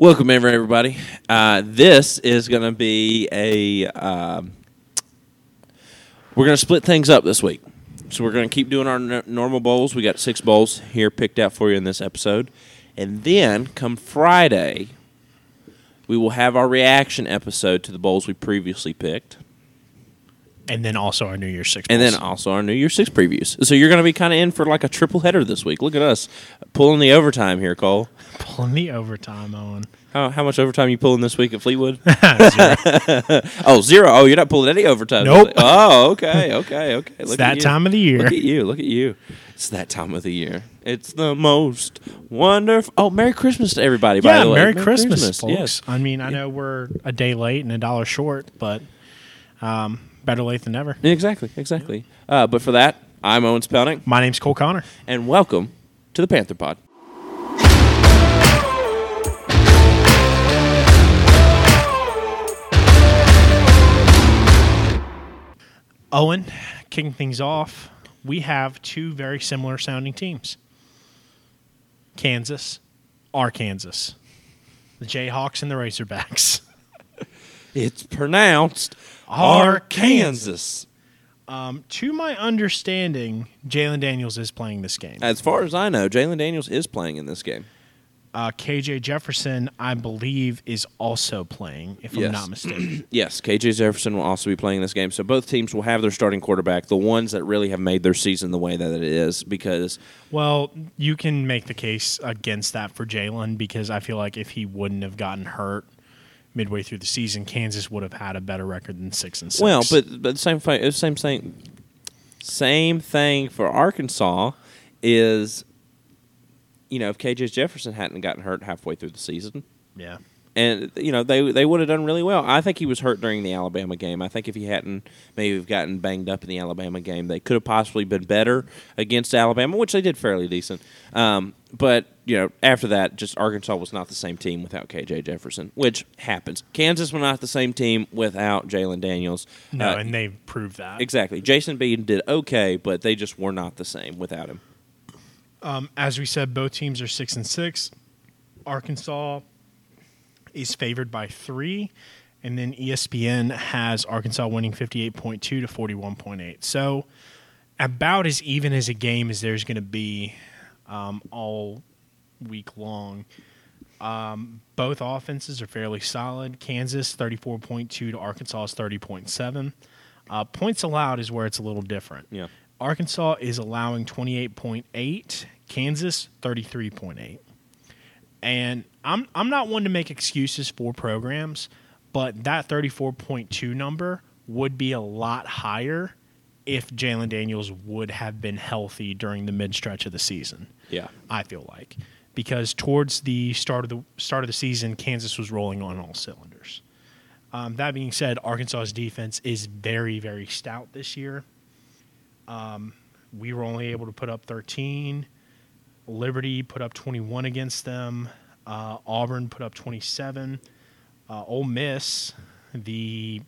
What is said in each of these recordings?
Welcome, ever everybody. Uh, this is going to be a. Um, we're going to split things up this week, so we're going to keep doing our n- normal bowls. We got six bowls here picked out for you in this episode, and then come Friday, we will have our reaction episode to the bowls we previously picked, and then also our New Year's Six. and then also our New Year's Six previews. So you're going to be kind of in for like a triple header this week. Look at us pulling the overtime here, Cole. pulling the overtime Owen. How, how much overtime you pulling this week at Fleetwood? Zero. Oh, zero. Oh, you're not pulling any overtime. Nope. Oh, okay, okay, okay. it's Look at that you. time of the year. Look at you. Look at you. It's that time of the year. It's the most wonderful. Oh, Merry Christmas to everybody, by the way. Merry, Christmas, folks. Yes. I mean, I know we're a day late and a dollar short, but um, better late than never. Exactly, exactly. Uh, but for that, I'm Owen Spelling, My name's Cole Connor. and welcome to the Panther Pod. Owen, kicking things off, we have two very similar sounding teams Kansas, Arkansas, the Jayhawks and the Razorbacks. It's pronounced Arkansas. Arkansas. Um, to my understanding, Jalon Daniels is playing this game. As far as I know, Jalon Daniels is playing in this game. Uh, KJ Jefferson, I believe, is also playing, if Yes. I'm not mistaken. Yes, KJ Jefferson will also be playing this game. So both teams will have their starting quarterback, the ones that really have made their season the way that it is, because well, you can make the case against that for Jalon because I feel like if he wouldn't have gotten hurt midway through the season, Kansas would have had a better record than six and six. well, but but the same uh, same thing, same thing for Arkansas is, you know, if KJ Jefferson hadn't gotten hurt halfway through the season, yeah, and you know they they would have done really well. I think he was hurt during the Alabama game. I think if he hadn't maybe have gotten banged up in the Alabama game, they could have possibly been better against Alabama, which they did fairly decent. Um, but you know, after that, just Arkansas was not the same team without KJ Jefferson, which happens. Kansas was not the same team without Jalon Daniels. no, Uh, and they've proved that. exactly. Jason Bean did okay, but they just were not the same without him. Um, as we said, both teams are six and six. Arkansas is favored by three, and then ESPN has Arkansas winning fifty-eight point two to forty-one point eight. So about as even as a game as there's going to be um, all week long. Um, both offenses are fairly solid. Kansas thirty-four point two to Arkansas's thirty point seven. Uh, points allowed is where it's a little different. Yeah. Arkansas is allowing 28.8, Kansas 33.8. And I'm I'm not one to make excuses for programs, but that 34.2 number would be a lot higher if Jalon Daniels would have been healthy during the mid stretch of the season. Yeah. I feel like because towards the start of the start of the season, Kansas was rolling on all cylinders. Um, that being said, Arkansas's defense is very very stout this year. Um, we were only able to put up 13. Liberty put up 21 against them. Uh, Auburn put up 27. Uh, Ole Miss, the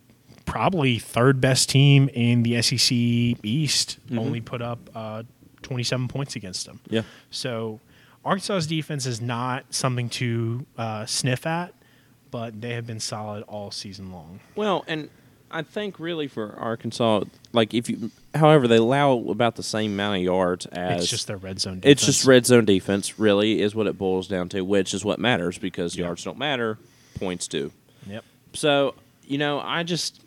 probably third best team in the SEC East, only put up uh, 27 points against them. Yeah. So Arkansas's defense is not something to uh, sniff at, but they have been solid all season long. Well, and I think really for Arkansas, like if you, however, they allow about the same amount of yards as It's just their red zone defense. It's just red zone defense, really, is what it boils down to, which is what matters because yards don't matter, points do. Yep. So, you know, I just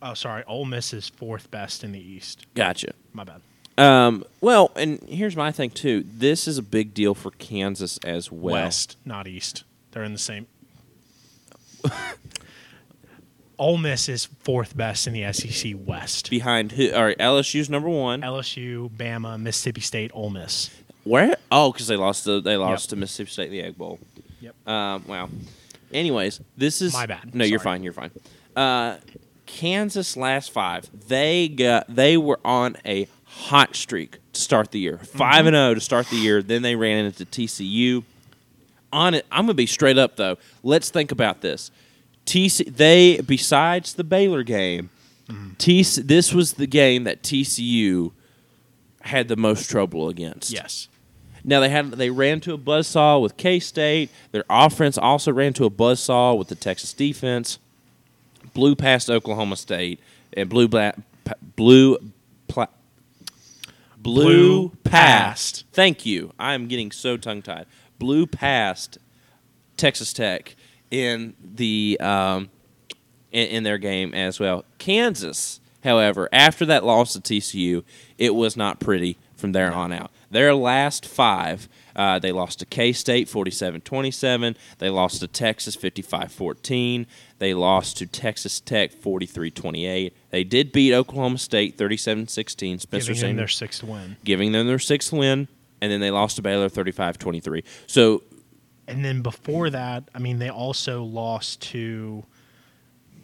Oh, sorry. Ole Miss is fourth best in the East. gotcha. My bad. Um, well, and here's my thing too. This is a big deal for Kansas as well. West, not East. They're in the same. Ole Miss is fourth best in the SEC West. Behind who? All right, LSU's number one. LSU, Bama, Mississippi State, Ole Miss. Where? Oh, because they lost the they lost Yep. to Mississippi State in the Egg Bowl. Yep. Um, wow. Anyways, this is My bad. No, you're fine. You're fine. Uh, Kansas last five. They got they were on a hot streak to start the year. 5 and zero to start the year. Then they ran into TCU. On it, I'm gonna be straight up though. Let's think about this. TC they besides the Baylor game, mm-hmm. TC this was the game that TCU had the most trouble against. Yes. Now they had they ran to a buzzsaw with K State. Their offense also ran to a buzzsaw with the Texas defense. Blew past Oklahoma State and blew black, blew pla- blew, Blew past. past. Thank you. I'm getting so tongue tied. Blew past Texas Tech in the um, in, in their game as well. Kansas, however, after that loss to TCU, it was not pretty from there on out. Their last five, uh, they lost to K State 47 27. They lost to Texas 55 14. They lost to Texas Tech 43 28. They did beat Oklahoma State 37 16. Spencer giving them their sixth win. giving them their sixth win. And then they lost to Baylor 35 23. So, And then before that, I mean, they also lost to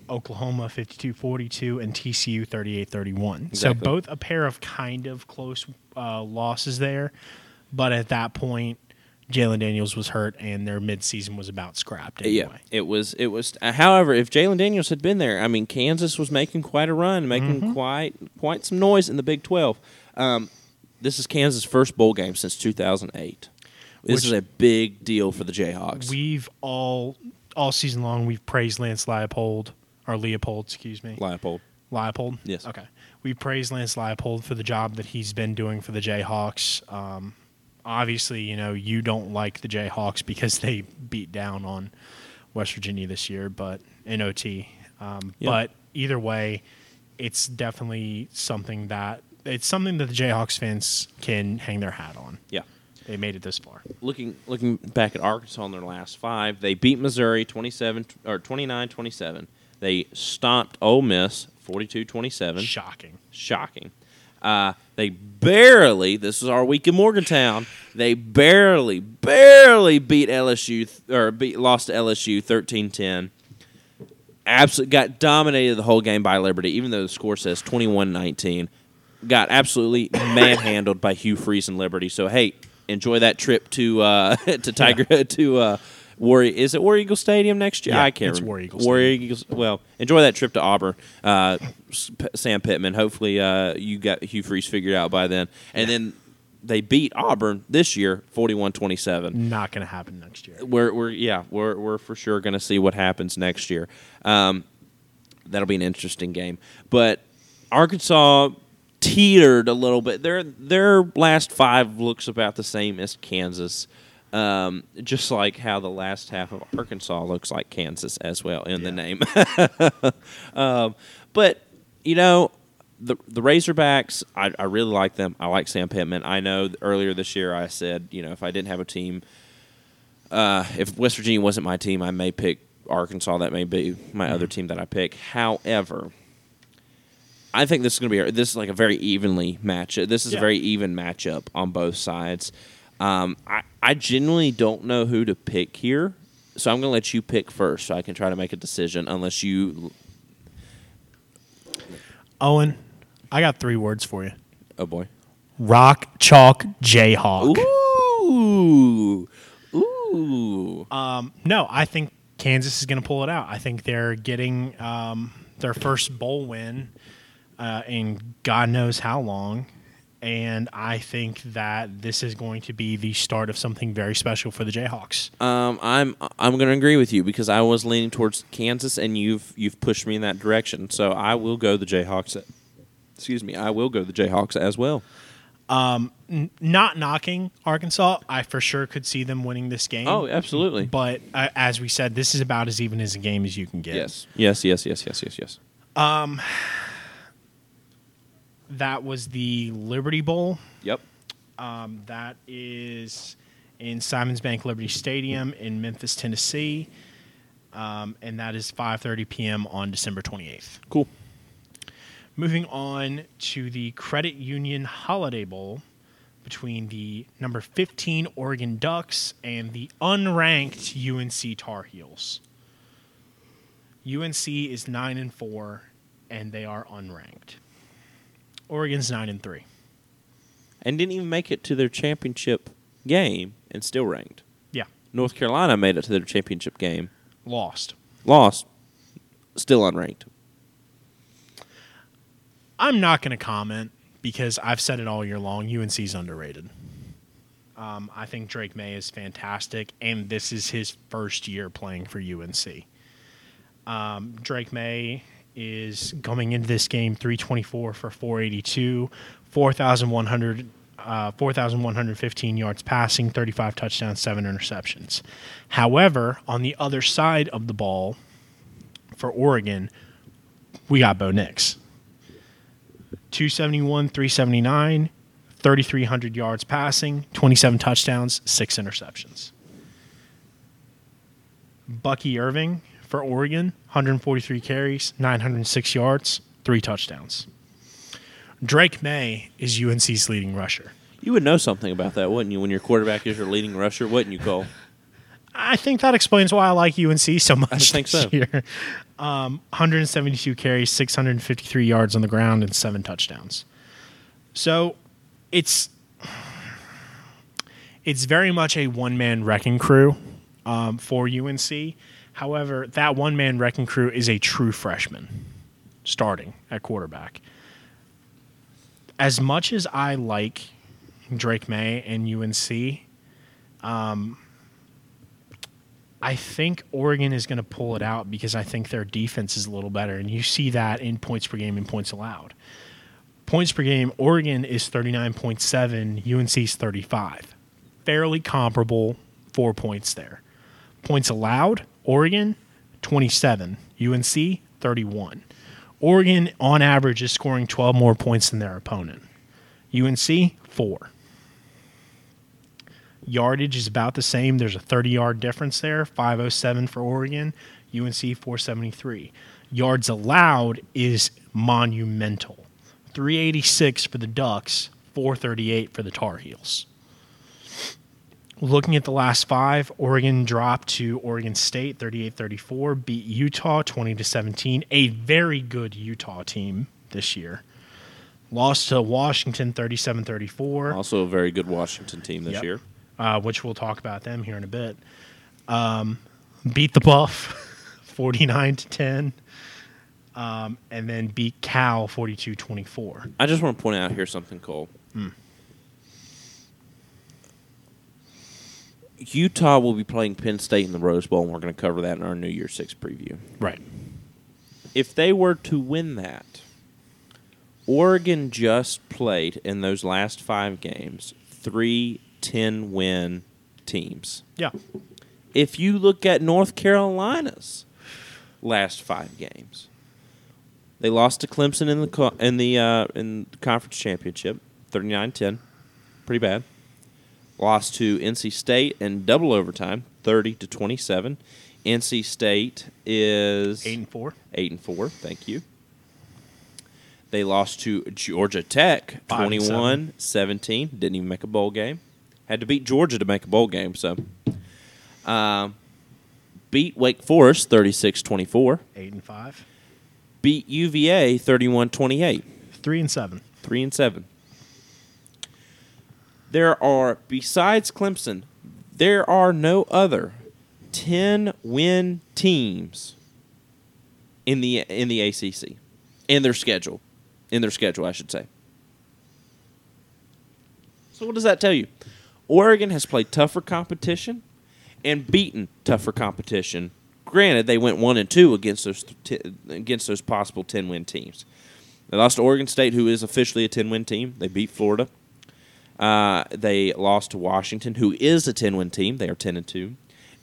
Oklahoma 52-42 and TCU 38-31. So both a pair of kind of close uh, losses there, but at that point, Jalon Daniels was hurt and their midseason was about scrapped anyway. Yeah, it was. It was. Uh, however, if Jalon Daniels had been there, I mean, Kansas was making quite a run, making Mm-hmm. quite quite some noise in the Big Twelve. Um, this is Kansas' first bowl game since 2008. This Which- is a big deal for the Jayhawks. We've all all season long we've praised Lance Leipold or Leopold, excuse me. Leipold. Leipold. Yes. Okay. We praise Lance Leipold for the job that he's been doing for the Jayhawks. Um, obviously, you know you don't like the Jayhawks because they beat down on West Virginia this year, but in OT. Um, Yeah. But either way, it's definitely something that it's something that the Jayhawks fans can hang their hat on. Yeah. They made it this far. Looking looking back at Arkansas in their last five, they beat Missouri 27 or 29-27. They stomped Ole Miss 42-27. Shocking. shocking. Uh, they barely, this is our week in Morgantown, they barely, barely beat LSU, th- or beat, lost to LSU 13 10. Absolutely got dominated the whole game by Liberty, even though the score says 21 19. Got absolutely manhandled by Hugh Freeze and Liberty. So, hey, enjoy that trip to uh, to Tiger, to uh, War, is it War Eagle Stadium next year? Yeah, I can't it's remember. War Eagle War Stadium. Eagles. Well, enjoy that trip to Auburn, uh, Sam Pittman. Hopefully, uh, you got Hugh Freeze figured out by then. And then they beat Auburn this year, 41-27. Not going to happen next year. We're, we're yeah, we're we're for sure going to see what happens next year. Um, that'll be an interesting game. But Arkansas teetered a little bit. Their their last five looks about the same as Kansas. Um, just like how the last half of Arkansas looks like Kansas as well in the name. um, but you know, the the Razorbacks, I, I really like them. I like Sam Pittman. I know earlier this year I said, you know, if I didn't have a team, uh, if West Virginia wasn't my team, I may pick Arkansas. That may be my other team that I pick. However, I think this is going to be this is like a very evenly match. This is a very even matchup on both sides. Um, I I genuinely don't know who to pick here, so I'm going to let you pick first, so I can try to make a decision. Unless you, Owen, I got three words for you. oh boy, Rock, chalk, Jayhawk. ooh, ooh, Um, no, I think Kansas is going to pull it out. I think they're getting um, their first bowl win uh, in God knows how long. And I think that this is going to be the start of something very special for the Jayhawks. Um, I'm I'm going to agree with you because I was leaning towards Kansas, and you've you've pushed me in that direction. So I will go the Jayhawks. Excuse me, I will go the Jayhawks as well. N- not knocking Arkansas, I for sure could see them winning this game. Oh, absolutely. But uh, as we said, this is about as even as a game as you can get. Yes, yes, yes, yes, yes, yes, yes. That was the Liberty Bowl. Yep. Um, that is in Simmons Bank Liberty Stadium in Memphis, Tennessee, um, and that is 5:30 p.m. on December 28th. Cool. Moving on to the Credit Union Holiday Bowl between the number 15 Oregon Ducks and the unranked UNC Tar Heels. UNC is 9 and 4 and they are unranked. Oregon's 9 and 3. And didn't even make it to their championship game, and still ranked. Yeah, North Carolina made it to their championship game, lost. lost, still unranked. I'm not going to comment because I've said it all year long. UNC's underrated. Um, I think Drake Maye is fantastic, and this is his first year playing for UNC. Um, Drake Maye is coming into this game 324 for 482, 4,100, uh, 4,115 yards passing, 35 touchdowns, seven interceptions. However, on the other side of the ball for Oregon, we got Bo Nix. 271, 379, 3,300 yards passing, 27 touchdowns, six interceptions. Bucky Irving for Oregon, 143 carries, 906 yards, three touchdowns. Drake Maye is UNC's leading rusher. You would know something about that, wouldn't you? When your quarterback is your leading rusher, wouldn't you, Cole? I think that explains why I like UNC so much. I think so. Year. Um, 172 carries, 653 yards on the ground, and seven touchdowns. So it's it's very much a one man wrecking crew um, for UNC. However, that one man wrecking crew is a true freshman starting at quarterback. As much as I like Drake Maye and UNC, um, I think Oregon is going to pull it out because I think their defense is a little better. And you see that in points per game and points allowed. Points per game, Oregon is 39.7, UNC is 35. Fairly comparable, four points there. Points allowed, Oregon 27, UNC 31. Oregon, on average, is scoring 12 more points than their opponent. UNC, four. Yardage is about the same. There's a 30 yard difference there 507 for Oregon, UNC 473. Yards allowed is monumental 386 for the Ducks, 438 for the Tar Heels. Looking at the last five, Oregon dropped to Oregon State 38 34, beat Utah 20 to 17, a very good Utah team this year. Lost to Washington 37 34 Also, a very good Washington team this Yep. year. uh, which we'll talk about them here in a bit. Um, beat the Buff 49 to 10, um, and then beat Cal 42 24. I just want to point out here something, Cole. Utah will be playing Penn State in the Rose Bowl, and we're going to cover that in our New Year Six preview. Right. If they were to win that, Oregon just played in those last five games three 10 win teams. Yeah. If you look at North Carolina's last five games, they lost to Clemson in the co- in the uh, in the conference championship, 39-10. Pretty bad. Lost to NC State in double overtime, 30 to 27. NC State is 8 and 4. eight and four. Thank you. They lost to Georgia Tech, Five 21 17. Didn't even make a bowl game. Had to beat Georgia to make a bowl game. So, um, beat Wake Forest 36 24. 8 and 5. Beat UVA 31 28. 3 and 7. 3 and 7. There are, besides Clemson, there are no other 10 win teams in the in the ACC in their schedule. In their schedule, I should say. So what does that tell you? Oregon has played tougher competition and beaten tougher competition. Granted, they went 1 and 2 against those t- against those possible 10 win teams. They lost to Oregon State, who is officially a 10 win team. They beat Florida. Uh, they lost to Washington, who is a 10 win team. They are 10 and 2.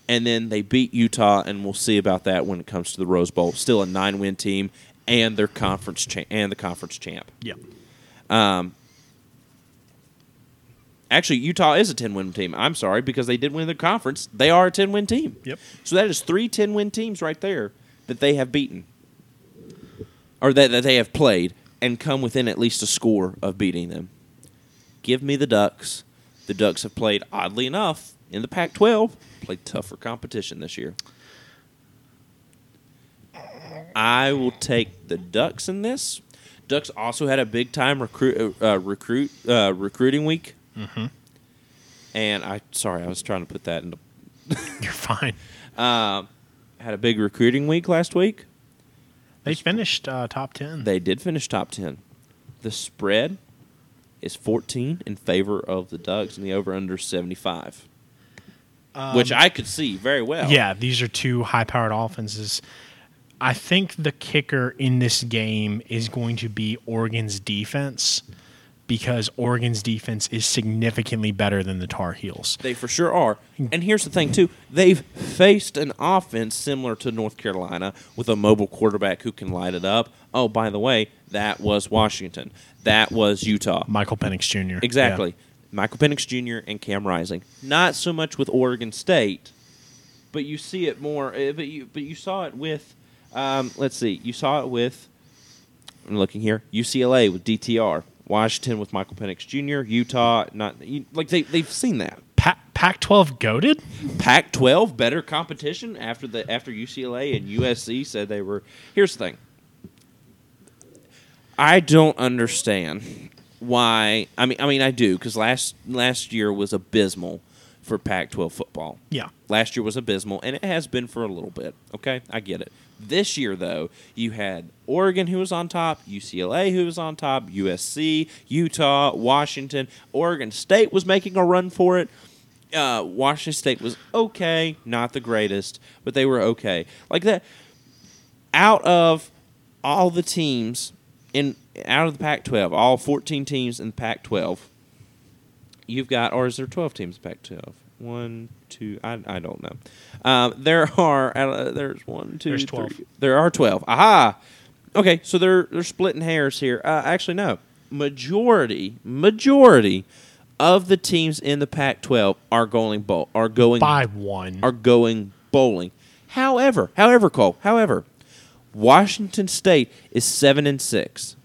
And then they beat Utah, and we'll see about that when it comes to the Rose Bowl. Still a nine win team and their conference cha- and the conference champ. Yeah. Actually, Utah is a 10 win team. I'm sorry, because they did win the conference. They are a 10 win team. Yep. So that is three 10 win teams right there that they have beaten. Or that, that they have played and come within at least a score of beating them. Give me the Ducks. The Ducks have played, oddly enough, in the Pac 12, played tougher competition this year. I will take the Ducks in this. Ducks also had a big time recruit uh, recruit uh, recruiting week. Mm-hmm. And I sorry, I was trying to put that into You're fine. uh, had a big recruiting week last week. They finished uh, top 10. They did finish top ten. The spread is 14 in favor of the Ducks, and the over under 75, Um, which I could see very well. Yeah, these are two high powered offenses. I think the kicker in this game is going to be Oregon's defense because Oregon's defense is significantly better than the Tar Heels. They for sure are. And here's the thing, too. They've faced an offense similar to North Carolina with a mobile quarterback who can light it up. Oh, by the way, that was Washington. That was Utah. Michael Penix Jr. Exactly. Michael Penix Jr. and Cam Rising. Not so much with Oregon State, but you see it more. eh, But you but you saw it with. Um, let's see. You saw it with. I'm looking here. UCLA with DTR. Washington with Michael Penix Jr. Utah. Not you- like they they've seen that. Pa- Pac-12 goaded. Pac-12 better competition after the after UCLA and USC said they were. Here's the thing. I don't understand why. I mean, I mean, I do because last last year was abysmal for Pac-12 football. Yeah. Last year was abysmal, and it has been for a little bit. Okay, I get it. This year, though, you had Oregon who was on top, UCLA who was on top, USC, Utah, Washington, Oregon State was making a run for it. Uh, Washington State was okay, not the greatest, but they were okay. Like that. Out of all the teams in out of the Pac-12, all 14 teams in the Pac-12, you've got, or is there 12 teams in Pac-12? One, two, I, I don't know. Um, there are, uh, there's one, two, There's 12. three- There are 12. Aha! Okay, so they're they're splitting hairs here. Uh, actually, no. Majority, majority of the teams in the Pac-12 are going bowl, are going By one. are going bowling. However, however, Cole, however, Washington State is seven and six.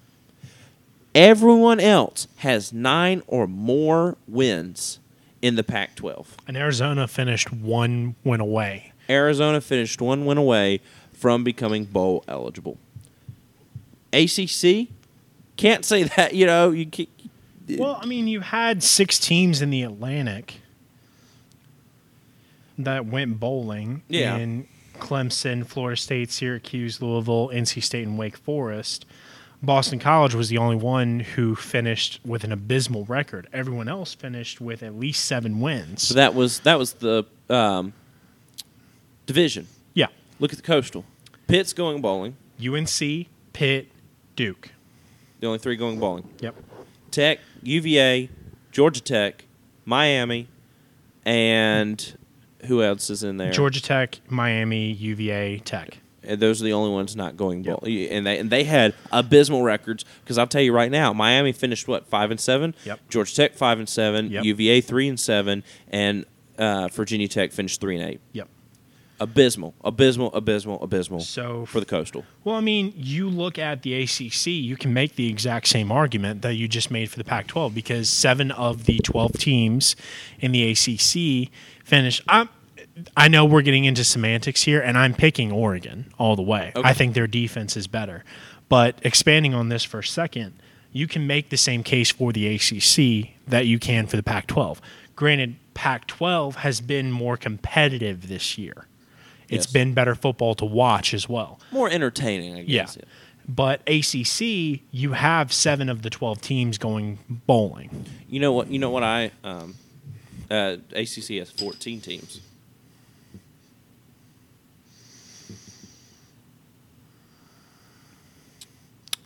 Everyone else has nine or more wins in the Pac-12. and Arizona finished one win away. Arizona finished one win away from becoming bowl eligible. ACC can't say that. You know, you can't, Well, I mean, you had six teams in the Atlantic that went bowling. Yeah. In Clemson, Florida State, Syracuse, Louisville, NC State, and Wake Forest. Boston College was the only one who finished with an abysmal record. Everyone else finished with at least seven wins. so that was that was the um, division. yeah. Look at the coastal. Pitt's going bowling. UNC, Pitt, Duke. The only three going bowling. Yep. Tech, UVA, Georgia Tech, Miami, and who else is in there? Georgia Tech, Miami, UVA, Tech. And those are the only ones not going Yep. bowl. And they and they had abysmal records because I'll tell you right now, Miami finished what five and seven. Yep. Georgia Tech five and seven. Yep. UVA three and seven, and uh, Virginia Tech finished three and eight. Yep. Abysmal, abysmal, abysmal, abysmal So for the coastal. Well, I mean, you look at the ACC, you can make the exact same argument that you just made for the Pac 12 because seven of the 12 teams in the ACC finished. I'm, I know we're getting into semantics here, and I'm picking Oregon all the way. Okay. I think their defense is better. But expanding on this for a second, you can make the same case for the ACC that you can for the Pac 12. Granted, Pac 12 has been more competitive this year. It's Yes. been better football to watch as well. More entertaining, I guess. Yeah. guess. But ACC, you have seven of the 12 teams going bowling. You know what? You know what? I um, uh, ACC has fourteen teams.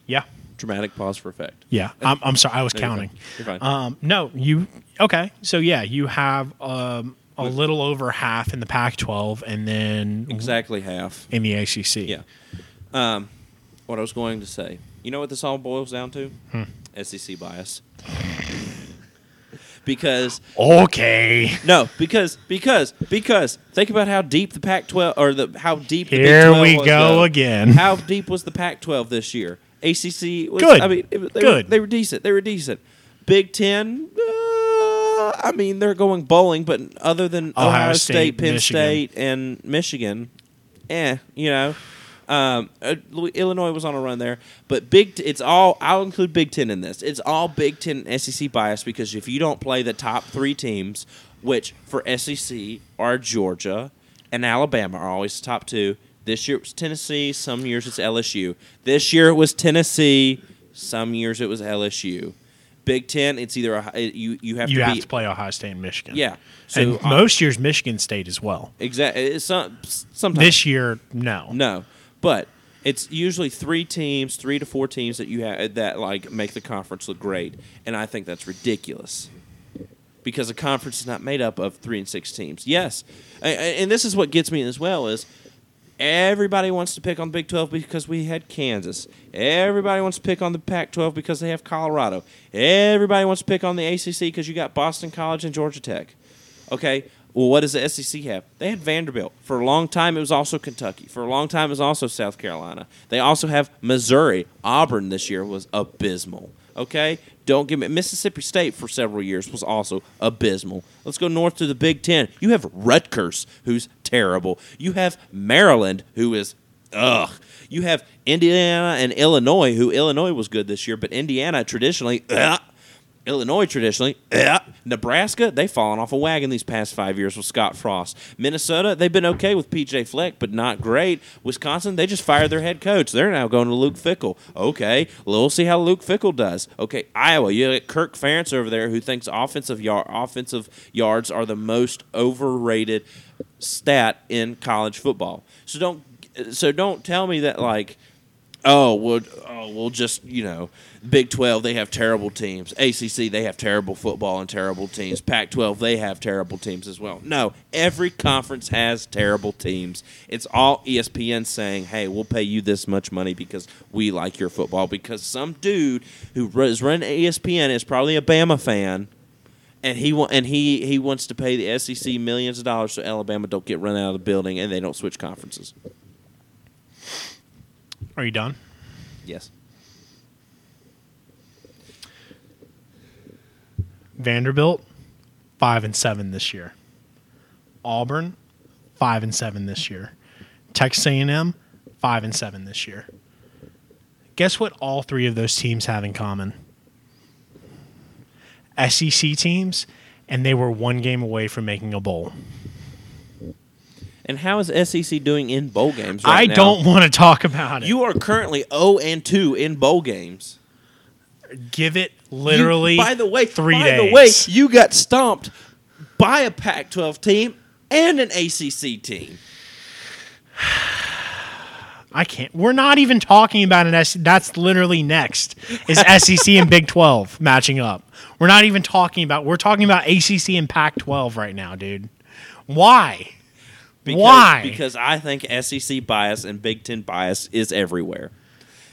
Yeah. Dramatic pause for effect. Yeah. I'm, I'm sorry. I was No, you're counting. fine. You're fine. Um, no, you. Okay. So, yeah, you have um, a little over half in the Pac 12 and then exactly half. in the ACC. Yeah. Um, what I was going to say. You know what this all boils down to? Hmm. SEC bias. because Okay. no, because because because think about how deep the Pac-12 or the how deep the Big Here 12 we was, go though. again. How deep was the Pac-12 this year? ACC was. Good. I mean, it, they Good. Were, they were decent. They were decent. Big Ten. Uh, I mean, they're going bowling, but other than Ohio Ohio, State, State, Penn Michigan. State, and Michigan, eh, you know. Um, uh, Illinois was on a run there, but Big. T- it's all. I'll include Big Ten in this. It's all Big Ten SEC bias because if you don't play the top three teams, which for SEC are Georgia and Alabama are always the top two. This year it was Tennessee. Some years it's LSU. This year it was Tennessee. Some years it was LSU. Big Ten, it's either a, you you have You to have be to play Ohio State and Michigan. yeah. and So uh, most years Michigan State as well. exactly, some sometimes This year, no. No, but it's usually three teams, three to four teams that you have that like make the conference look great, and I think that's ridiculous because a conference is not made up of three and six teams. Yes, A- a- and this is what gets me as well is everybody wants to pick on the Big Twelve because we had Kansas. Everybody wants to pick on the Pac twelve because they have Colorado. Everybody wants to pick on the ACC because you got Boston College and Georgia Tech. Okay. Well, what does the SEC have? They had Vanderbilt. For a long time, it was also Kentucky. For a long time, it was also South Carolina. They also have Missouri. Auburn this year was abysmal. Okay? Don't give me Mississippi State for several years was also abysmal. Let's go north to the Big Ten. You have Rutgers, who's terrible. You have Maryland, who is ugh. You have Indiana and Illinois, who Illinois was good this year, but Indiana traditionally ugh. Illinois traditionally, eh. Nebraska, they've fallen off a wagon these past five years with Scott Frost. Minnesota, they've been okay with PJ Fleck, but not great. Wisconsin, they just fired their head coach. They're now going to Luke Fickell. Okay, we'll see how Luke Fickell does. Okay, Iowa, you got Kirk Ferentz over there who thinks offensive yard, offensive yards are the most overrated stat in college football. So don't so don't tell me that like oh well oh we'll just you know big 12 they have terrible teams. Acc they have terrible football and terrible teams. Pac 12 they have terrible teams as well. No every conference has terrible teams. It's all espn saying hey we'll pay you this much money because we like your football. Because some dude who is running espn is probably a bama fan and he wa- and he he wants to pay the SEC millions of dollars so Alabama don't get run out of the building and they don't switch conferences. Are you done? Yes. Vanderbilt, five and seven this year. Auburn, five and seven this year. Texas A&M, five and seven this year. Guess what? All three of those teams have in common. SEC teams, and they were one game away from making a bowl. And how is SEC doing in bowl games? I Right now? don't want to talk about it. You are currently 0 and 2 in bowl games. give it literally. You- by the way, three by days. the way, you got stomped by a Pac-12 team and an ACC team. I can't. We're not even talking about an SEC. That's literally next is SEC and Big Twelve matching up. We're not even talking about. We're talking about ACC and Pac twelve right now, dude. Why? Because, Why? Because I think SEC bias and Big Ten bias is everywhere.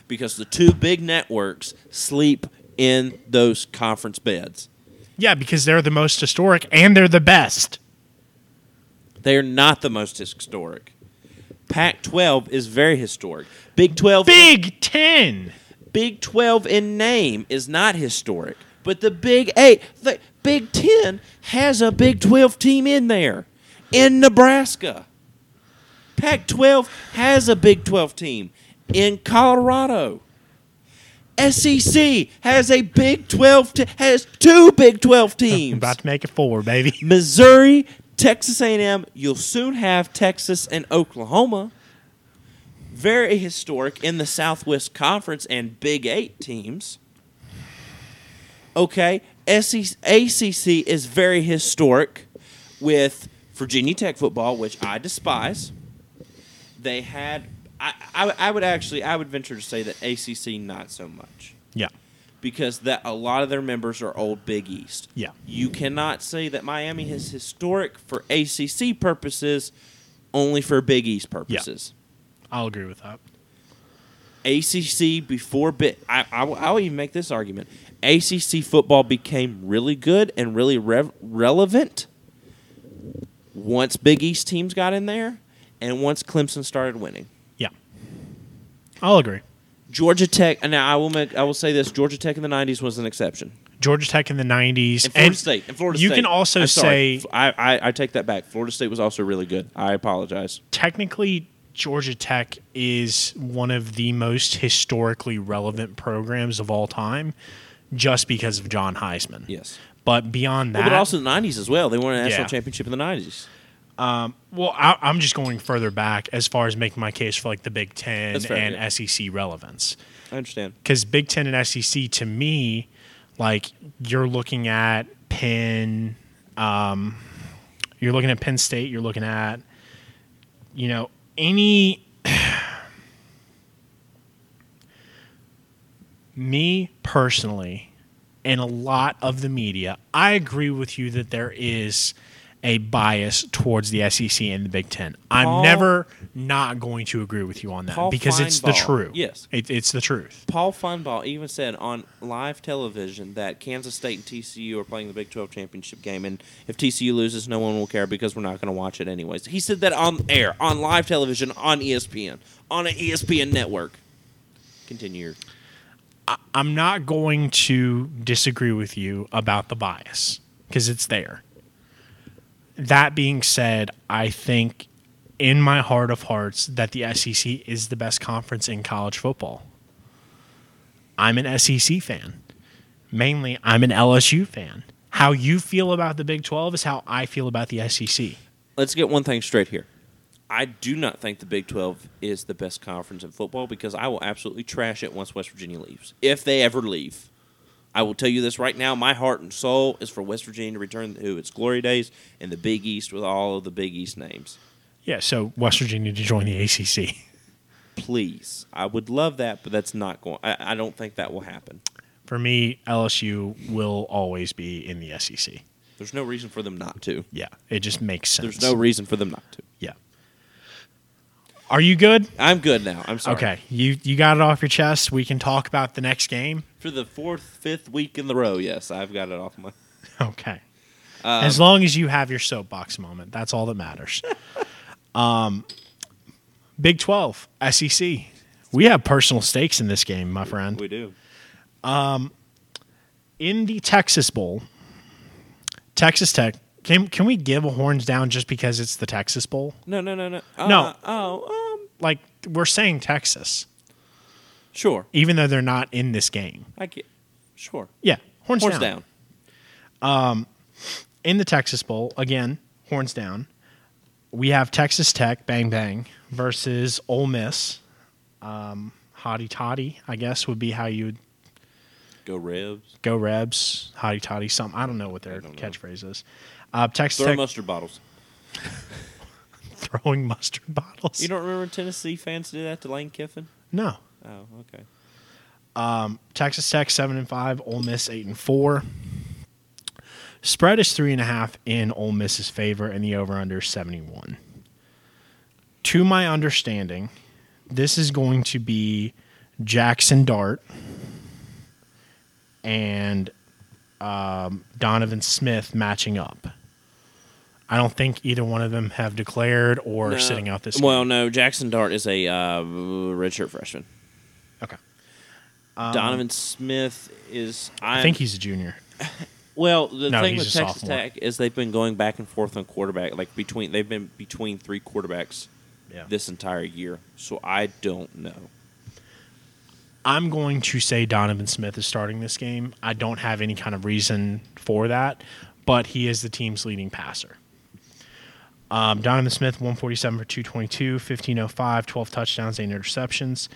Because the two big networks sleep in those conference beds. Yeah, because they're the most historic and they're the best. They are not the most historic. Pac 12 is very historic. Big 12 Big Ten. Big 12 in name is not historic. But the Big 8, the Big 10 has a Big 12 team in there in Nebraska. Pac 12 has a Big 12 team in Colorado. SEC has a Big 12 te- has two Big 12 I'm teams. about to make it four, baby. Missouri, Texas A&M, you'll soon have Texas and Oklahoma. Very historic in the Southwest Conference and Big 8 teams. Okay, SEC, ACC is very historic with Virginia Tech football, which I despise. They had I, I, I would actually I would venture to say that ACC not so much Yeah. because that a lot of their members are old Big East. Yeah. You cannot say that Miami is historic for ACC purposes, only for Big East purposes. I'll agree with that. ACC before bit, I, I I'll even make this argument. ACC football became really good and really rev- relevant once Big East teams got in there, and once Clemson started winning. Yeah. I'll agree. Georgia Tech, now I will make I will say this: Georgia Tech in the '90s was an exception. Georgia Tech in the 90s. And Florida State. And Florida you State. can also say I, I I take that back. Florida State was also really good. I apologize. technically Georgia Tech is one of the most historically relevant programs of all time just because of John Heisman. Yes. But beyond that, Well, but also the '90s as well. They won a national Yeah. championship in the '90s. well, I, I'm just going further back as far as making my case for like the Big Ten fair, and yeah. SEC relevance. I understand. Because Big Ten and SEC to me Like you're looking at Penn, um, you're looking at Penn State. You're looking at, you know, any. me personally, and a lot of the media, I agree with you that there is a bias towards the SEC and the Big Ten. I'm Paul- never not going to agree with you on that Paul because it's the truth. yes. it, it's the truth. Paul Finebaum even said on live television that Kansas State and TCU are playing the Big 12 championship game, and if TCU loses, no one will care because we're not going to watch it anyways. He said that on air, on live television, on ESPN, on an ESPN network. Continue. your- I'm not going to disagree with you about the bias because it's there. That being said, I think in my heart of hearts that the SEC is the best conference in college football. I'm an SEC fan. Mainly, I'm an LSU fan. How you feel about the Big 12 is how I feel about the SEC. Let's get one thing straight here. I do not think the Big 12 is the best conference in football because I will absolutely trash it once West Virginia leaves. If they ever leave. I will tell you this right now. My heart and soul is for West Virginia to return to its glory days in the Big East with all of the Big East names. Yeah, so West Virginia to join the ACC. Please. I would love that, but that's not going I, I don't think that will happen. For me, LSU will always be in the SEC. There's no reason for them not to. Yeah, it just makes sense. There's no reason for them not to. Yeah. Are you good? I'm good now. I'm sorry. Okay, you you got it off your chest. We can talk about the next game. For the fourth, fifth week in the row, yes, I've got it off my. Okay. Um, as long as you have your soapbox moment, that's all that matters. um, Big Twelve, SEC. We have personal stakes in this game, my friend. We do. Um, In the Texas Bowl, Texas Tech. Can can we give a horns down just because it's the Texas Bowl? No, no, no, no. Uh, No. Oh, um, Like we're saying Texas, sure. even though they're not in this game. I get. Sure. Yeah, horns, Horns down. down. in the Texas Bowl, again, horns down, we have Texas Tech, bang bang, versus Ole Miss. Um, hotty toddy, I guess, would be how you would Go Rebs. go Rebs, hotty toddy, something. I don't know what their don't know. catchphrase is. Uh, Texas Throw Tech mustard bottles. throwing mustard bottles. You don't remember Tennessee fans did that to Lane Kiffin? no. Oh, okay. Texas Tech seven and five, Ole Miss eight and four. Spread is three and a half in Ole Miss's favor, and the over under seventy one. To my understanding, this is going to be Jackson Dart and um, Donovan Smith matching up. I don't think either one of them have declared or No. sitting out this. Well, no. Jackson Dart is a uh, redshirt freshman. okay. Donovan Smith is. I'm, I think he's a junior. Well, the No, thing with Texas sophomore. Tech is they've been going back and forth on quarterback. Like between, they've been between three quarterbacks Yeah. this entire year. So I don't know. I'm going to say Donovan Smith is starting this game. I don't have any kind of reason for that, but he is the team's leading passer. Um, Donovan Smith, 147 for 222, 1505, 12 touchdowns, 8 interceptions.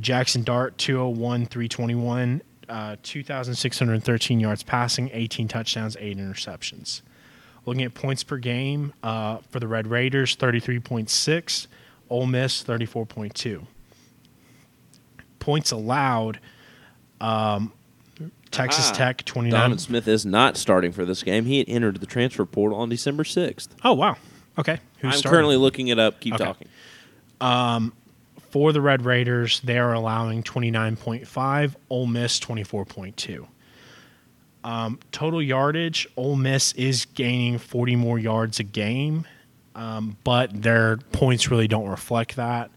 Jackson Dart, 201, 321, uh, 2,613 yards passing, 18 touchdowns, 8 interceptions. Looking at points per game uh, for the Red Raiders, 33.6, Ole Miss, 34.2 points allowed. Um, Texas Ah, Tech twenty nine. Donovan Smith is not starting for this game. He had entered the transfer portal on December sixth. Oh wow. Okay. Who's I'm starting? currently looking it up. Keep Okay. talking. for the Red Raiders. They are allowing twenty nine point five. Ole Miss twenty four point two. Um, total yardage. Ole Miss is gaining forty more yards a game, um, but their points really don't reflect that.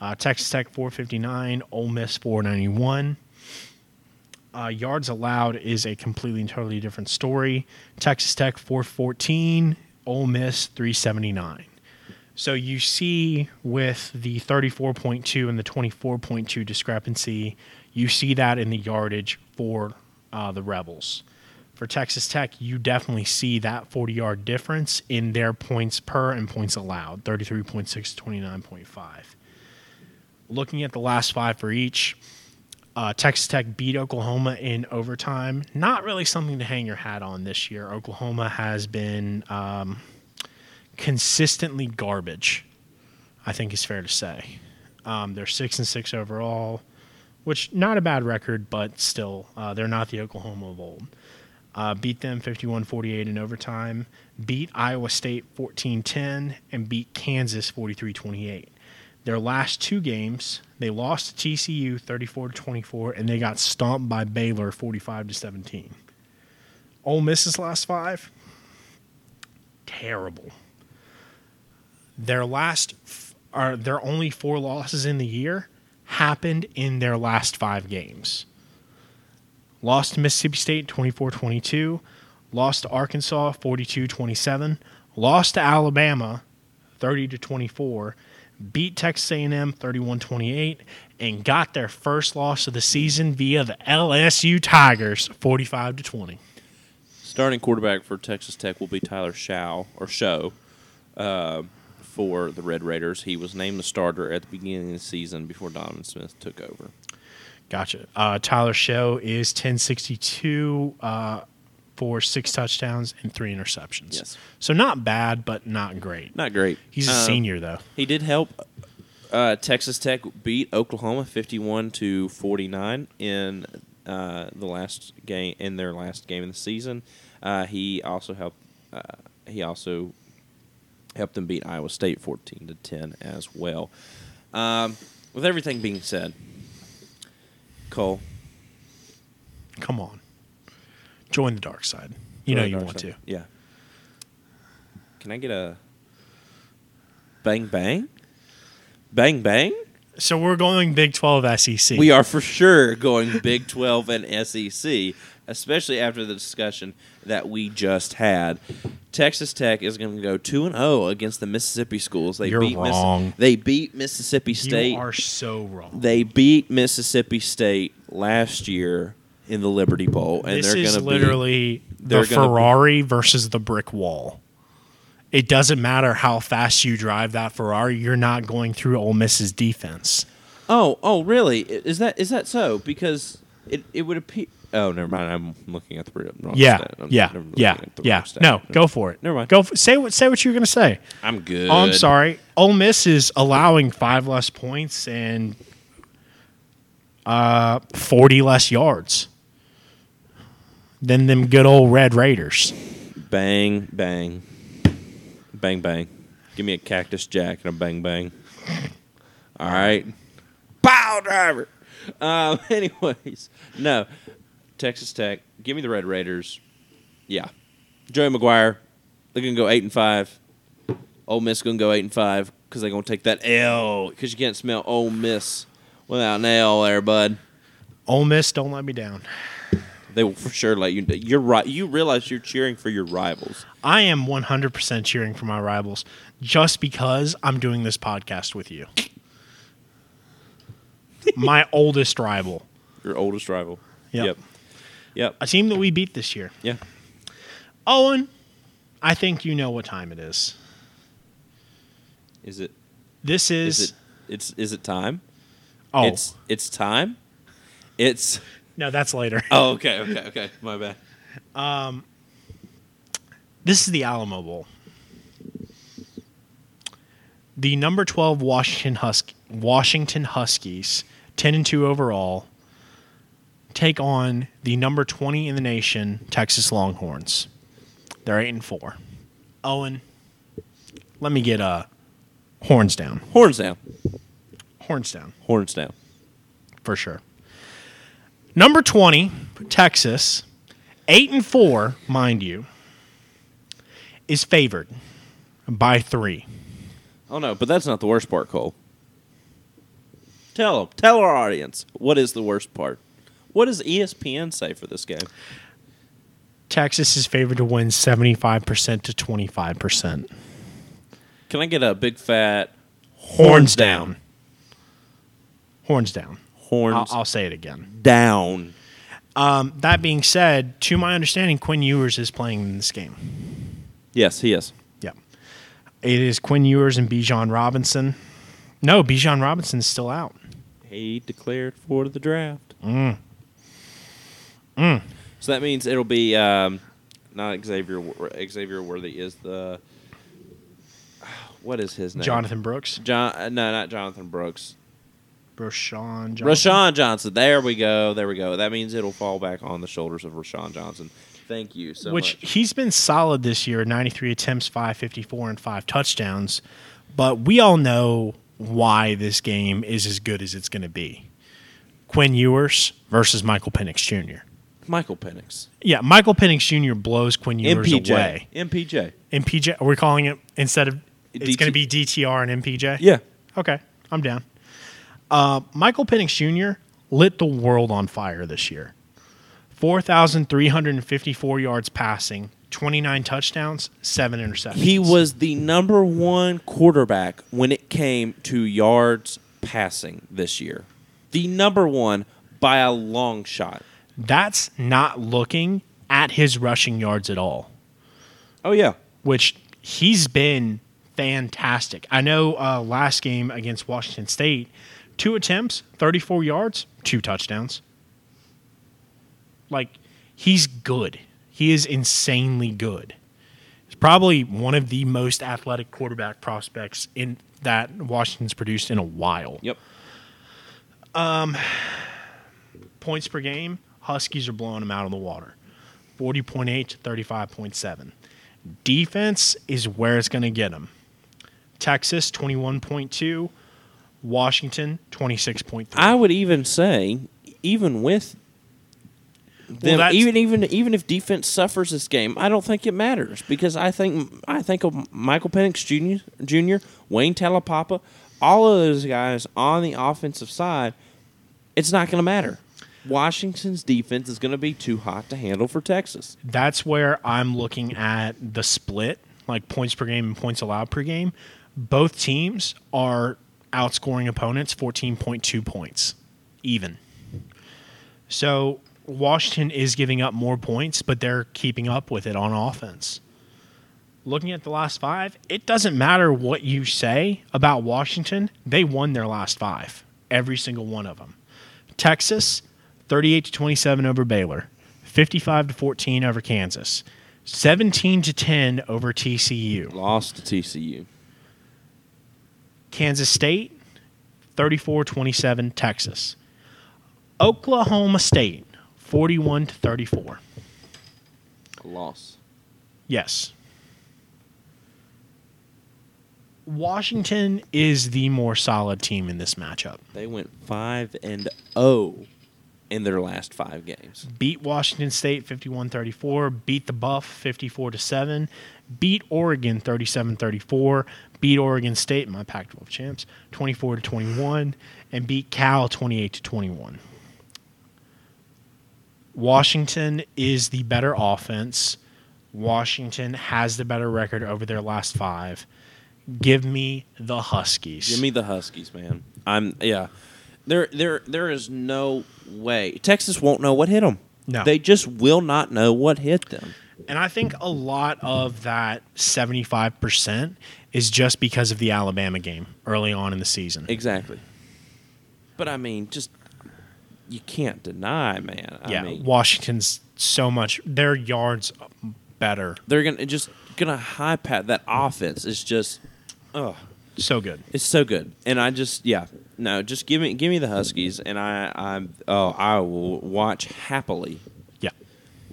Uh, Texas Tech 459, Ole Miss 491. Uh, yards allowed is a completely and totally different story. Texas Tech 414, Ole Miss 379. So you see with the 34.2 and the 24.2 discrepancy, you see that in the yardage for uh, the Rebels. For Texas Tech, you definitely see that 40 yard difference in their points per and points allowed 33.6 to 29.5 looking at the last five for each, Uh, Texas Tech beat Oklahoma in overtime. Not really something to hang your hat on this year. Oklahoma has been um, consistently garbage. I think is fair to say. Um, they're six and six overall, which not a bad record, but still, uh, they're not the Oklahoma of old. Uh, beat them 51-48 in overtime. Beat Iowa State 14-10 and beat Kansas 43-28. Their last two games, they lost to TCU 34 to 24, and they got stomped by Baylor 45 to 17. Ole Miss's last five, terrible. Their last, f- are their only four losses in the year happened in their last five games. Lost to Mississippi State 24 22, lost to Arkansas 42 27, lost to Alabama 30 to 24 beat Texas A&M 31-28 and got their first loss of the season via the LSU Tigers 45 to 20. Starting quarterback for Texas Tech will be Tyler Shaw or Show uh, for the Red Raiders. He was named the starter at the beginning of the season before Donovan Smith took over. Gotcha. Uh, Tyler Show is 1062 uh, for six touchdowns and three interceptions. Yes. So not bad, but not great. Not great. He's a Um, senior though. He did help uh, Texas Tech beat Oklahoma fifty-one to forty-nine in uh, the last game in their last game of the season. Uh, he also helped. Uh, he also helped them beat Iowa State fourteen to ten as well. Um, with everything being said, Cole, Come on. Join the dark side. You know you want side. to. Yeah. Can I get a bang bang? Bang bang? So we're going Big 12 SEC. We are for sure going Big 12 and SEC, especially after the discussion that we just had. Texas Tech is going to go 2 and 0 against the Mississippi schools. They You're beat Miss- wrong. they beat Mississippi State. You are so wrong. they beat Mississippi State last year in the Liberty Bowl and this they're going to literally they're the gonna be- Ferrari versus the brick wall. It doesn't matter how fast you drive that Ferrari, you're not going through Ole Miss's defense. Oh, oh, really? Is that is that so? Because it, it would appear. Oh, never mind. I'm looking at the wrong Yeah, stat. I'm yeah, yeah, yeah. stat. No, go for it. Never mind. Go f- say what say what you're going to say. I'm good. Oh, I'm sorry. Ole Miss is allowing five less points and uh, forty less yards than them good old Red Raiders. Bang, bang, bang, bang. Give me a cactus jack and a bang, bang. All right. Pow driver. Um, anyways, no. Texas Tech. Give me the Red Raiders. Yeah. Joey McGuire. They're gonna go eight and five. Ole Miss gonna go eight and five because they're gonna take that L because you can't smell Ole Miss without an L there, bud. Ole Miss, don't let me down. They will for sure let you. You're right. You realize you're cheering for your rivals. I am 100% cheering for my rivals just because I'm doing this podcast with you. my oldest rival, Your oldest rival. Yep. Yep. Yep. a team that we beat this year. Yeah. Owen, I think you know what time it is. Is it? This is, Is it? It's. Is it time? oh It's. It's time. It's. No, that's later. Oh, okay. Okay. Okay. My bad. This is the Alamo Bowl. The number 12 Washington Husk Washington Huskies, 10 and 2 overall, take on the number 20 in the nation Texas Longhorns. They're 8 and 4. Owen, let me get uh horns down. Horns down. Horns down Horns down. for sure. Number 20, Texas, 8 and 4, mind you, is favored by 3. Oh no, but that's not the worst part, Cole. Tell them. Tell our audience what is the worst part. What does ESPN say for this game? Texas is favored to win 75% to 25%. Can I get a big fat Horns down. Horns down. Horns I'll, I'll say it again. down? Um, that being said, to my understanding, Quinn Ewers is playing in this game. Yes, he is. Yeah. It is Quinn Ewers and Bijan Robinson. No, Bijan Robinson is still out. he declared for the draft. Mm. So that means it'll be um, not Xavier. Xavier Worthy is the what is his name? Jonathan Brooks, John. uh, No, not Jonathan Brooks. Roschon Johnson. Roschon Johnson. There we go. There we go. That means it'll fall back on the shoulders of Roschon Johnson. Thank you so which much. he's been solid this year 93 attempts 554 and five touchdowns but we all know why this game is as good as it's going to be quinn ewers versus michael Penix jr Michael Penix. yeah michael Penix jr blows quinn ewers MPJ. away MPJ. mpj are we calling it instead of it's going to be dtr and mpj Yeah. okay i'm down uh, michael Penix jr lit the world on fire this year 4,354 yards passing, 29 touchdowns, seven interceptions. He was the number one quarterback when it came to yards passing this year. The number one by a long shot. That's not looking at his rushing yards at all, Oh yeah. which he's been fantastic. I know uh, last game against Washington State, two attempts, 34 yards, two touchdowns. Like, he's good. He is insanely good. He's probably one of the most athletic quarterback prospects in that Washington's produced in a while. Yep. Um, points per game, Huskies are blowing them out of the water. 40.8 to 35.7. Defense is where it's going to get them. Texas 21.2, Washington 26.3. I would even say, even with them, that's- even even even if defense suffers this game, I don't think it matters because I think I think of Michael Penix Jr. Jr. Wayne Taulapapa, all of those guys on the offensive side. It's not going to matter. Washington's defense is going to be too hot to handle for Texas. That's where I'm looking at the split, like points per game and points allowed per game. Both teams are outscoring opponents 14.2 points, even. So Washington is giving up more points, but they're keeping up with it on offense. Looking at the last five, it doesn't matter what you say about Washington. They won their last five, every single one of them. Texas, 38 to 27 over Baylor, 55 to 14 over Kansas, 17 to 10 over TCU. Lost to TCU. Kansas State, 34 27 Texas. Oklahoma State, 41 to 34. Loss. Yes. Washington is the more solid team in this matchup. They went five and zero in their last five games. Beat Washington State 51-34, beat the Buff 54 to 7, beat Oregon 37-34, beat Oregon State, my Pac-12 champs, 24 to 21, and beat Cal 28 to 21. Washington is the better offense. Washington has the better record over their last 5. Give me the Huskies. Give me the Huskies, man. I'm yeah. There there there is no way Texas won't know what hit them. No. They just will not know what hit them. And I think a lot of that 75% is just because of the Alabama game early on in the season. Exactly. But I mean, just you can't deny, man. I yeah, mean, Washington's so much their yards better. they're gonna just gonna high pat that offense is just oh So good. it's so good. And I just yeah. No, just give me give me the Huskies and I I'm oh I will watch happily Yeah.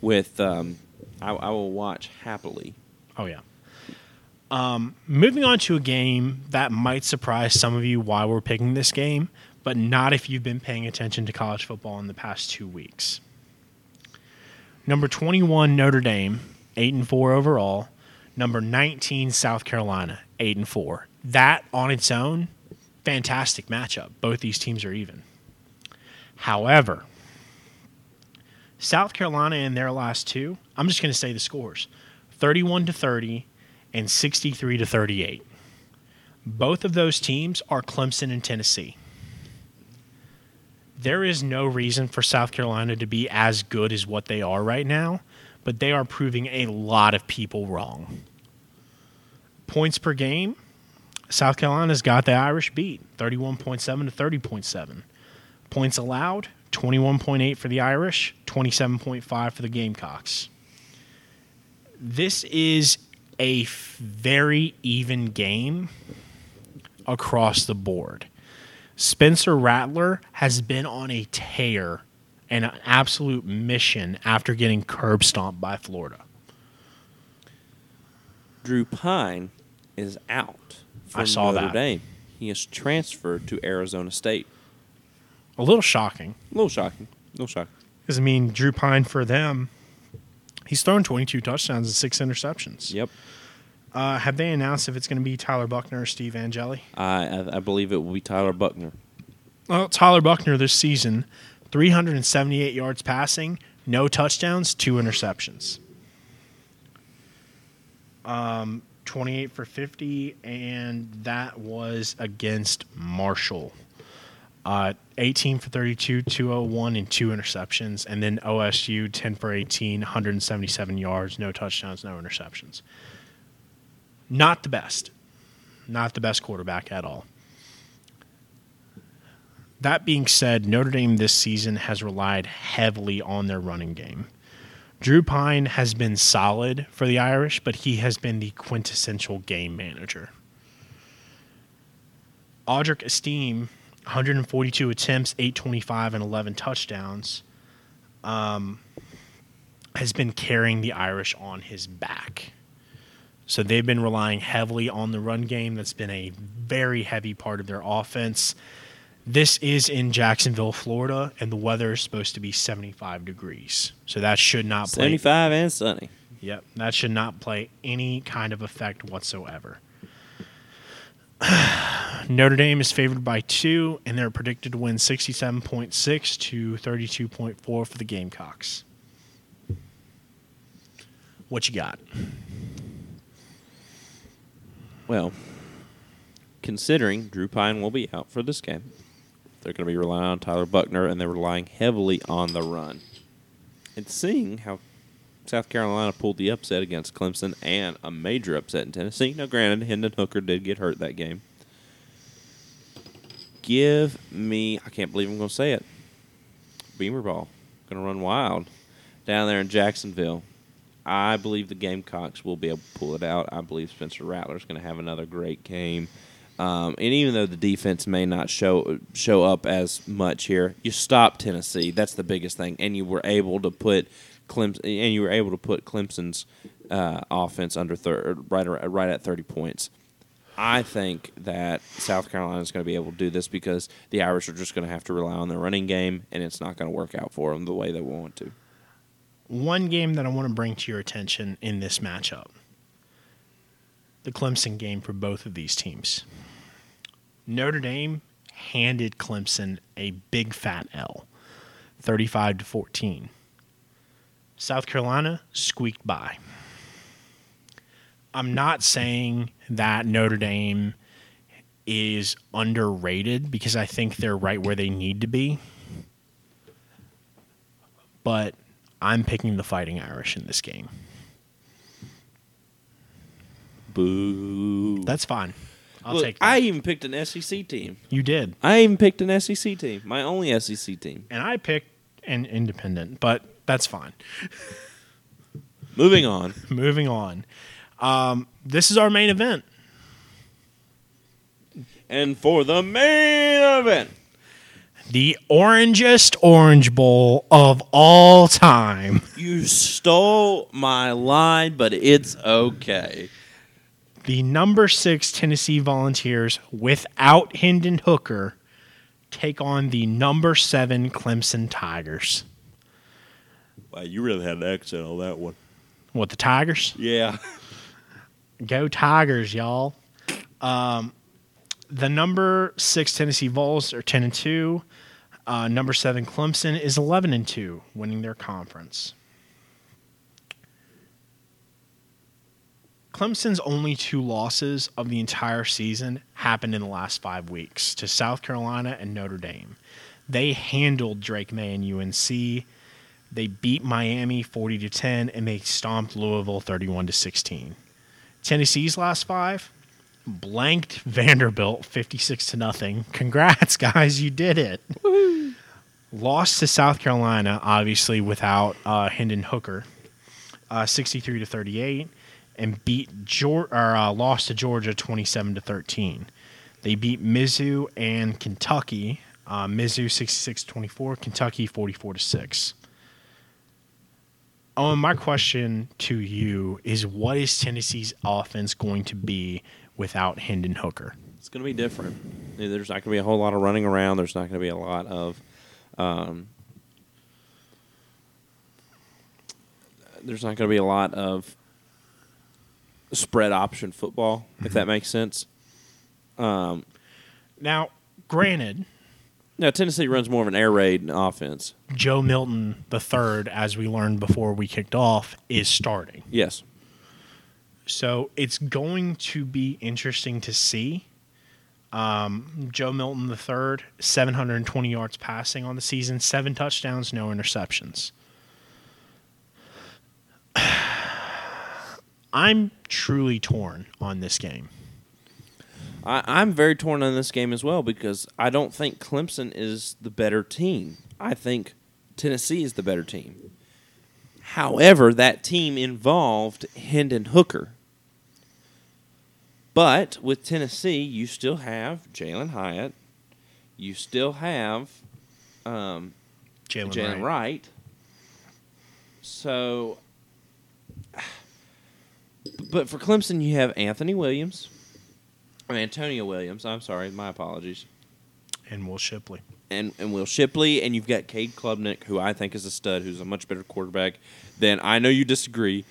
with um I, I will watch happily. Oh yeah. Um, moving on to a game that might surprise some of you why we're picking this game, but not if you've been paying attention to college football in the past two weeks. Number 21 Notre Dame, 8 and 4 overall. Number 19 South Carolina, 8 and 4. That on its own, fantastic matchup. Both these teams are even. However, South Carolina in their last two, I'm just going to say the scores 31 to 30 and 63 to 38. Both of those teams are Clemson and Tennessee. There is no reason for South Carolina to be as good as what they are right now, but they are proving a lot of people wrong. Points per game, South Carolina's got the Irish beat 31.7 to 30.7. Points allowed 21.8 for the Irish, 27.5 for the Gamecocks. This is a f- very even game across the board. Spencer Rattler has been on a tear and an absolute mission after getting curb stomped by Florida. Drew Pyne is out from I saw Notre that. Dame. He is transferred to Arizona State. A little shocking. A little shocking. A little shocking. Because, I mean, Drew Pyne for them, he's thrown 22 touchdowns and six interceptions. Yep. Uh, have they announced if it's going to be Tyler Buckner or Steve Angeli? I, I I believe it will be Tyler Buckner. Well, Tyler Buckner this season, 378 yards passing, no touchdowns, two interceptions. Um, 28 for 50, and that was against Marshall. Uh, 18 for 32, 201, and two interceptions. And then OSU, 10 for 18, 177 yards, no touchdowns, no interceptions. Not the best. Not the best quarterback at all. That being said, Notre Dame this season has relied heavily on their running game. Drew Pyne has been solid for the Irish, but he has been the quintessential game manager. Audric Estimé, 142 attempts, 825, and 11 touchdowns, um, has been carrying the Irish on his back. So they've been relying heavily on the run game. That's been a very heavy part of their offense. This is in Jacksonville, Florida, and the weather is supposed to be 75 degrees. So that should not play. 75 and sunny. Yep, that should not play any kind of effect whatsoever. Notre Dame is favored by two, and they're predicted to win 67.6 to 32.4 for the Gamecocks. What you got? Well, considering Drew Pyne will be out for this game, they're going to be relying on Tyler Buckner, and they're relying heavily on the run. And seeing how South Carolina pulled the upset against Clemson and a major upset in Tennessee. Now, granted, Hendon Hooker did get hurt that game. Give me, I can't believe I'm going to say it, Beamer ball. Going to run wild down there in Jacksonville. I believe the Gamecocks will be able to pull it out. I believe Spencer Rattler is going to have another great game. Um, and even though the defense may not show show up as much here, you stopped Tennessee. That's the biggest thing, and you were able to put Clemson, and you were able to put Clemson's uh, offense under thir- right right at thirty points. I think that South Carolina is going to be able to do this because the Irish are just going to have to rely on their running game, and it's not going to work out for them the way they want to. One game that I want to bring to your attention in this matchup the Clemson game for both of these teams. Notre Dame handed Clemson a big fat L, 35 to 14. South Carolina squeaked by. I'm not saying that Notre Dame is underrated because I think they're right where they need to be. But I'm picking the Fighting Irish in this game. Boo. That's fine. I'll Look, take that. I even picked an SEC team. you did. I even picked an SEC team. My only SEC team. And I picked an independent, but that's fine. Moving on. Moving on. Um, this is our main event. And for the main event, The orangest Orange Bowl of all time. you stole my line, but it's okay. The number six Tennessee Volunteers without Hendon Hooker take on the number seven Clemson Tigers. Wow, you really had an accent on that one. What, the Tigers? Yeah. Go Tigers, y'all. Um, the number six Tennessee Vols are ten and two. Uh, number seven Clemson is eleven and two, winning their conference. Clemson's only two losses of the entire season happened in the last five weeks to South Carolina and Notre Dame. They handled Drake Maye and UNC. They beat Miami 40 to 10 and they stomped Louisville 31 to 16. Tennessee's last five blanked Vanderbilt 56 to nothing. Congrats guys, you did it. lost to South Carolina, obviously without uh, Hendon Hooker, uh, 63 to 38, and beat Geor- or uh, lost to Georgia 27 to 13. They beat Mizzou and Kentucky. Uh, Mizzou 66 24, Kentucky 44 to 6. Oh, my question to you is what is Tennessee's offense going to be without Hendon Hooker? It's going to be different. There's not going to be a whole lot of running around. There's not going to be a lot of. Um, there's not going to be a lot of spread option football, if that makes sense. Um, Now, granted, now Tennessee runs more of an air raid offense. Joe Milton the third, as we learned before we kicked off, is starting. Yes. So it's going to be interesting to see. Um, Joe Milton the third, 720 yards passing on the season, seven touchdowns, no interceptions. I'm truly torn on this game. I, I'm very torn on this game as well because I don't think Clemson is the better team. I think Tennessee is the better team. However, that team involved Hendon Hooker. But with Tennessee, you still have Jalin Hyatt. You still have um, Jalen Jalen Wright. Wright. So, but for Clemson, you have Anthony Williams, Antonio Williams. I'm sorry, my apologies, and Will Shipley. and and Will Shipley, and you've got Cade Klubnik, who I think is a stud, who's a much better quarterback than I know you disagree.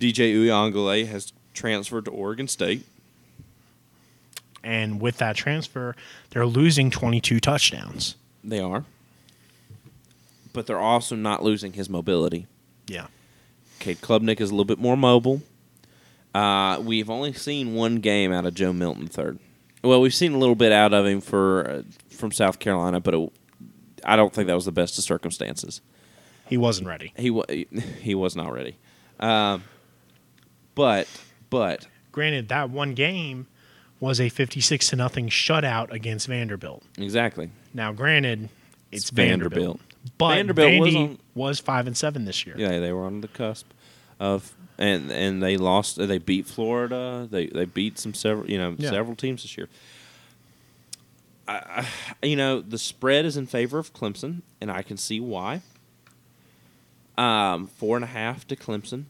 DJ Uiagalelei has transferred to Oregon State. And with that transfer, they're losing 22 touchdowns. They are, but they're also not losing his mobility. Yeah. Cade Klubnik is a little bit more mobile. Uh, we've only seen one game out of Joe Milton third. Well, we've seen a little bit out of him for uh, from South Carolina, but it, I don't think that was the best of circumstances. He wasn't ready. He wa- he was not ready. Um, but but Granted, that one game was a 56 to nothing shutout against Vanderbilt. exactly, Now, granted, it's, It's Vanderbilt. Vanderbilt. But Vanderbilt was on- was 5 and 7 this year. yeah, they were on the cusp of and and they lost. They beat Florida. They they beat some several you know Yeah. several teams this year. I, I, you know, the spread is in favor of Clemson, and I can see why. Um, four and a half to Clemson.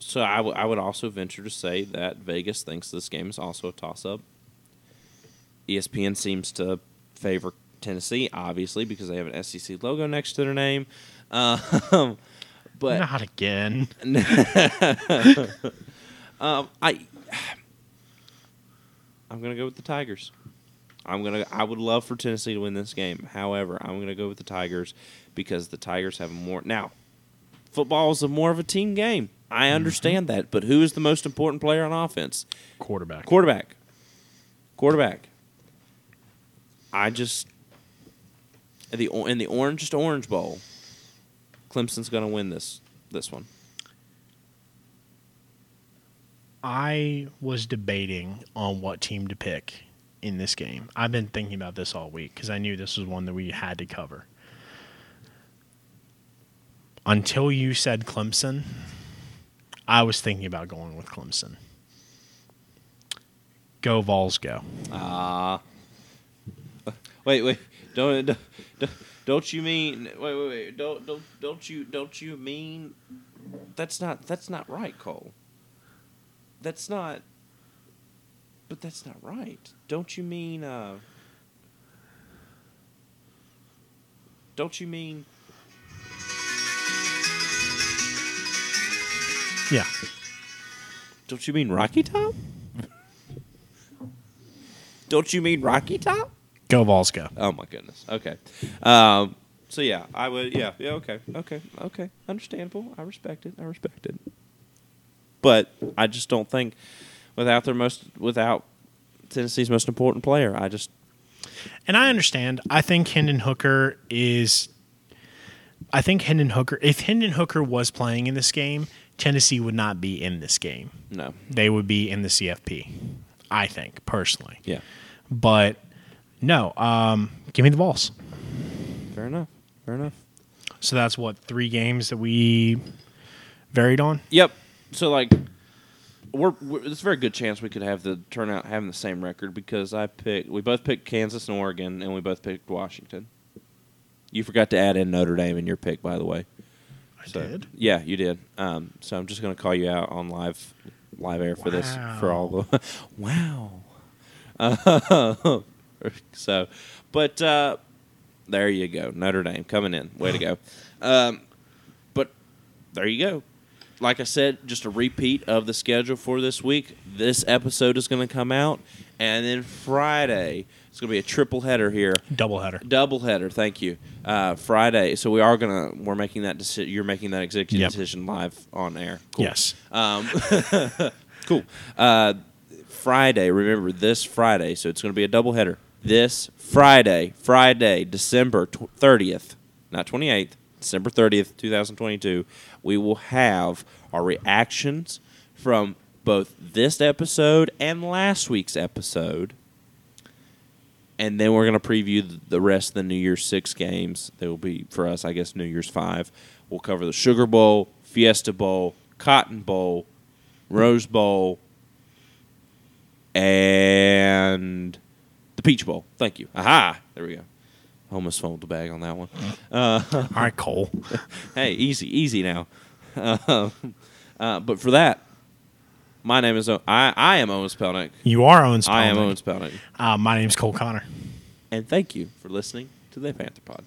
So I, w- I would also venture to say that Vegas thinks this game is also a toss up. ESPN seems to favor Tennessee, obviously, because they have an SEC logo next to their name. Um, but Not again. um, I I'm gonna go with the Tigers. I'm gonna. I would love for Tennessee to win this game. However, I'm gonna go with the Tigers because the Tigers have more now. Football is a more of a team game. I understand that, but who is the most important player on offense? Quarterback. Quarterback. Quarterback. I just the in the orange just orange bowl. Clemson's gonna win this this one. I was debating on what team to pick in this game. I've been thinking about this all week because I knew this was one that we had to cover. Until you said Clemson, I was thinking about going with Clemson. Go Vols, go. Ah. wait, wait. Don't, don't don't you mean wait, wait, wait. Don't don't don't you don't you mean that's not that's not right, Cole. That's not But that's not right. Don't you mean uh Don't you mean Yeah. Don't you mean Rocky Top? Don't you mean Rocky Top? Go Vols, go. Oh my goodness. Okay. Um, so yeah, I would. Yeah. Yeah. Okay. Okay. Okay. Understandable. I respect it. I respect it. But I just don't think without their most without Tennessee's most important player, I just And I understand. I think Hendon Hooker is. I think Hendon Hooker. If Hendon Hooker was playing in this game, Tennessee would not be in this game. no. They would be in the CFP. I think personally, Yeah. but no. Um, give me the balls. Fair enough. Fair enough. So that's what three games that we varied on. Yep. So like, we're, we're there's a very good chance we could have the turnout having the same record because I picked we both picked Kansas and Oregon and we both picked Washington. You forgot to add in Notre Dame in your pick, by the way. I So- did. Yeah, you did. Um, so I'm just going to call you out on live live air for this for all the wow. Uh, so, but uh, there you go, Notre Dame coming in. Way to go. Um, but there you go. Like I said, just a repeat of the schedule for this week. This episode is going to come out, and then Friday it's going to be a triple header here. Double header. Double header, thank you. Uh, Friday, so we are gonna we're making that decision. You're making that executive Yep. decision live on air. Cool. Yes. Um, cool. Uh, Friday, remember this Friday, so it's going to be a double header. This Friday, Friday, December thirtieth, not twenty eighth, December thirtieth, two thousand twenty two. We will have our reactions from both this episode and last week's episode and then we're going to preview the rest of the New Year's six games. They will be for us, I guess, New Year's five. We'll cover the Sugar Bowl, Fiesta Bowl, Cotton Bowl, Rose Bowl, and Peach Bowl. Thank you. Aha! There we go. Almost fumbled the bag on that one. Uh, All right, Cole. hey, easy, easy now. Uh, uh, but for that, my name is o- I. I am Owen Spelnick. You are Owen I am. Owen Spelnick. Uh, my name's Cole Connor. And thank you for listening to the Panther Pod.